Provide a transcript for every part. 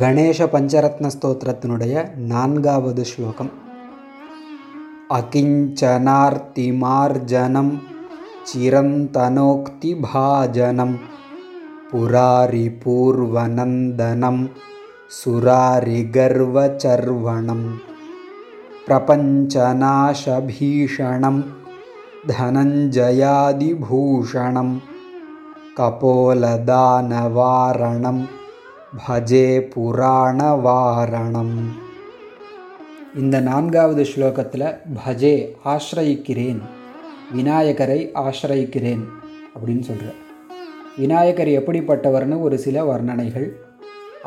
கணேஷ பஞ்சரத்ன ஸ்தோத்திரத்தினுடைய நான்காவது ஸ்லோகம் அகிஞ்சனார்த்திமார்ஜனம் சிரந்தனோக்தி பாஜனம் புராரி பூர்வநந்தனம் சுராரி கர்வச்சர்வணம் प्रपञ्चनाशभीषणं धनञ्जयादिभूषणं கபோலதானவாரணம் பஜே புராணவாரணம். இந்த நான்காவது ஸ்லோகத்தில் பஜே ஆசிரயிக்கிறேன் விநாயகரை ஆசிரயிக்கிறேன் அப்படின்னு சொல்கிறார் விநாயகர் எப்படிப்பட்டவர்னு ஒரு சில வர்ணனைகள்.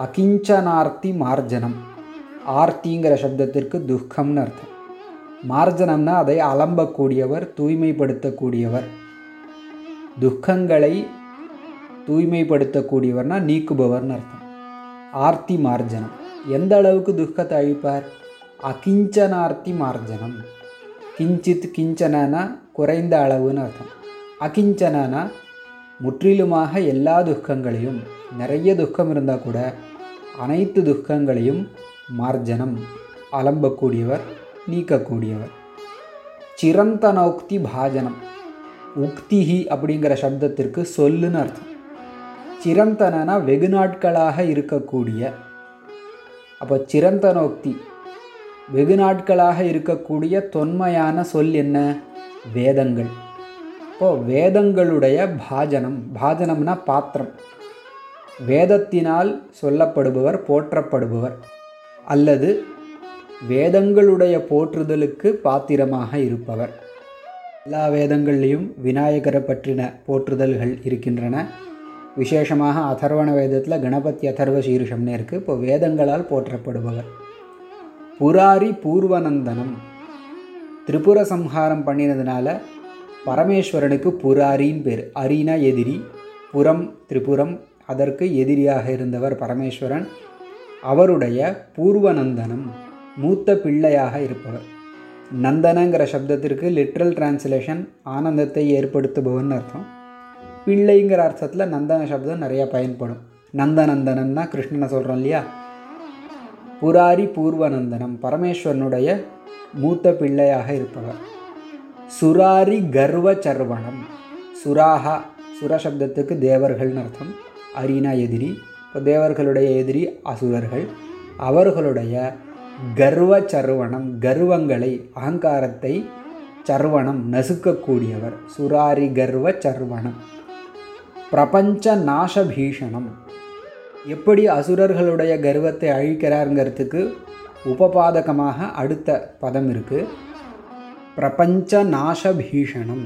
அகிஞ்சனார்த்தி மார்ஜனம். ஆர்த்திங்கிற சப்தத்திற்கு துக்கம்னு அர்த்தம். மார்ஜனம்னா அதை அலம்பக்கூடியவர் தூய்மைப்படுத்தக்கூடியவர். துக்கங்களை தூய்மைப்படுத்தக்கூடியவர்னா நீக்குபவர்னு அர்த்தம். ஆர்த்தி மார்ஜனம். எந்த அளவுக்கு துக்கத்தை அழிப்பார்? அகிஞ்சனார்த்தி மார்ஜனம். கிஞ்சித் கிஞ்சனனா குறைந்த அளவுன்னு அர்த்தம். அகிஞ்சனனா முற்றிலுமாக எல்லா துக்கங்களையும் நிறைய துக்கம் இருந்தால் கூட அனைத்து துக்கங்களையும் மார்ஜனம் அலம்பக்கூடியவர் நீக்கக்கூடியவர். சிரந்தனோக்தி பாஜனம். உக்திஹி அப்படிங்கிற சப்தத்திற்கு சொல்லுன்னு அர்த்தம். சிரந்தனனா வெகு நாட்களாக இருக்கக்கூடிய அப்போ சிரந்தனோக்தி வெகு நாட்களாக இருக்கக்கூடிய தொன்மையான சொல் என்ன? வேதங்கள். இப்போது வேதங்களுடைய பாஜனம் பாஜனம்னா பாத்திரம். வேதத்தினால் சொல்லப்படுபவர் போற்றப்படுபவர். அல்லது வேதங்களுடைய போற்றுதலுக்கு பாத்திரமாக இருப்பவர். எல்லா வேதங்கள்லேயும் விநாயகரை பற்றின போற்றுதல்கள் இருக்கின்றன. விசேஷமாக அதர்வண வேதத்தில் கணபதி அதர்வ சீருஷம்னு இருக்குது இப்போ வேதங்களால் போற்றப்படுபவர். புராரி பூர்வநந்தனம். திரிபுர சம்ஹாரம் பண்ணினதுனால பரமேஸ்வரனுக்கு புராரின்னு பேர். அரினா எதிரி புறம் திரிபுரம் அதற்கு எதிரியாக இருந்தவர் பரமேஸ்வரன். அவருடைய பூர்வநந்தனம் மூத்த பிள்ளையாக இருப்பவர். நந்தனங்கிற சப்தத்திற்கு லிட்ரல் டிரான்ஸ்லேஷன் ஆனந்தத்தை ஏற்படுத்துபவன் அர்த்தம். பிள்ளைங்கிற அர்த்தத்தில் நந்தன சப்தம் நிறையா பயன்படும். நந்தநந்தனன்னா கிருஷ்ணனை சொல்கிறோம் இல்லையா? புராரி பூர்வநந்தனம் பரமேஸ்வரனுடைய மூத்த பிள்ளையாக இருப்பவர். சுராரி கர்வ சர்வணம் சுராகா சுரசப்தத்துக்கு தேவர்கள்னு அர்த்தம். அரினா எதிரி இப்போ தேவர்களுடைய எதிரி அசுரர்கள். அவர்களுடைய கர்வ சர்வணம் கர்வங்களை அகங்காரத்தை சர்வணம் நசுக்கக்கூடியவர். சுராரி கர்வ சர்வணம். பிரபஞ்ச நாசபீஷணம் எப்படி அசுரர்களுடைய கர்வத்தை அழிக்கிறாருங்கிறதுக்கு உபபாதகமாக அடுத்த பதம் இருக்குது பிரபஞ்ச நாசபீஷணம்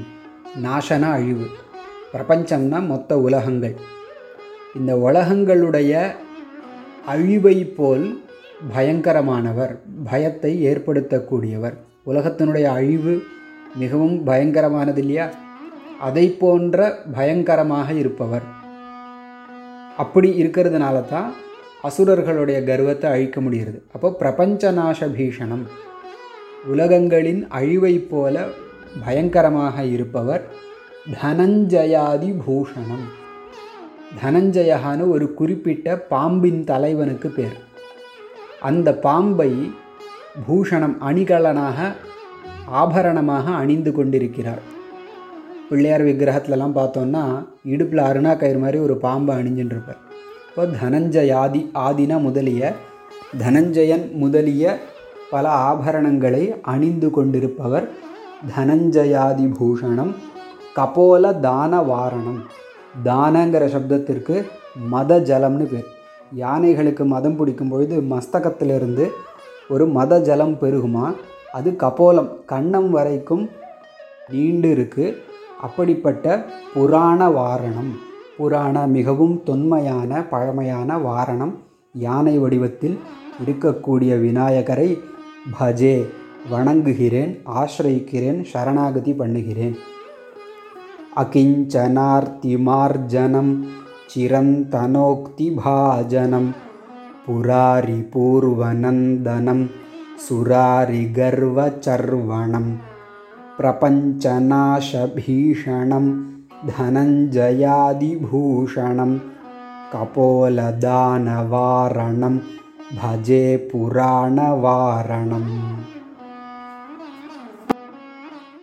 நாசன அழிவு. பிரபஞ்சம்னா மொத்த உலகங்கள். இந்த உலகங்களுடைய அழிவை போல் பயங்கரமானவர் பயத்தை ஏற்படுத்தக்கூடியவர். உலகத்தினுடைய அழிவு மிகவும் பயங்கரமானது இல்லையா? அதை போன்ற பயங்கரமாக இருப்பவர். அப்படி இருக்கிறதுனால தான் அசுரர்களுடைய கர்வத்தை அழிக்க முடிகிறது. அப்போ பிரபஞ்ச நாச பீஷணம் உலகங்களின் அழிவை போல பயங்கரமாக இருப்பவர் தனஞ்சயாதி பூஷணம். தனஞ்சயகான்னு ஒரு குறிப்பிட்ட பாம்பின் தலைவனுக்கு பேர். அந்த பாம்பை பூஷணம் அணிகலனாக ஆபரணமாக அணிந்து கொண்டிருக்கிறார். பிள்ளையார் விக்கிரகத்துலலாம் பார்த்தோன்னா இடுப்பில் அருணா கயிறு மாதிரி ஒரு பாம்பை அணிஞ்சுட்டு இருப்பார் இப்போ தனஞ்சயாதி ஆதினா முதலிய தனஞ்சயன் முதலிய பல ஆபரணங்களை அணிந்து கொண்டிருப்பவர் தனஞ்சயாதி பூஷணம் கபோல தான வாரணம். தானங்கிற சப்தத்திற்கு மத ஜலம்னு பேர். யானைகளுக்கு மதம் பிடிக்கும் பொழுது மஸ்தகத்திலிருந்து ஒரு மத ஜலம் பெருகுமா? அது கபோலம் கண்ணம் வரைக்கும் நீண்டு இருக்குது அப்படிப்பட்ட புராண வாரணம் புராண மிகவும் தொன்மையான பழமையான வாரணம் யானை வடிவத்தில் இருக்கக்கூடிய விநாயகரை பஜே வணங்குகிறேன் ஆசிரயிக்கிறேன் சரணாகதி பண்ணுகிறேன் अकिञ्चनार्तिमार्जनं चिरन्तनोक्तिभाजनं पुरारिपूर्वनन्दनं सुरारिगर्वचर्वणं प्रपञ्चनाशभीषणं धनञ्जयादिभूषणं कपोलदानवारणं भजे पुराणवारणम्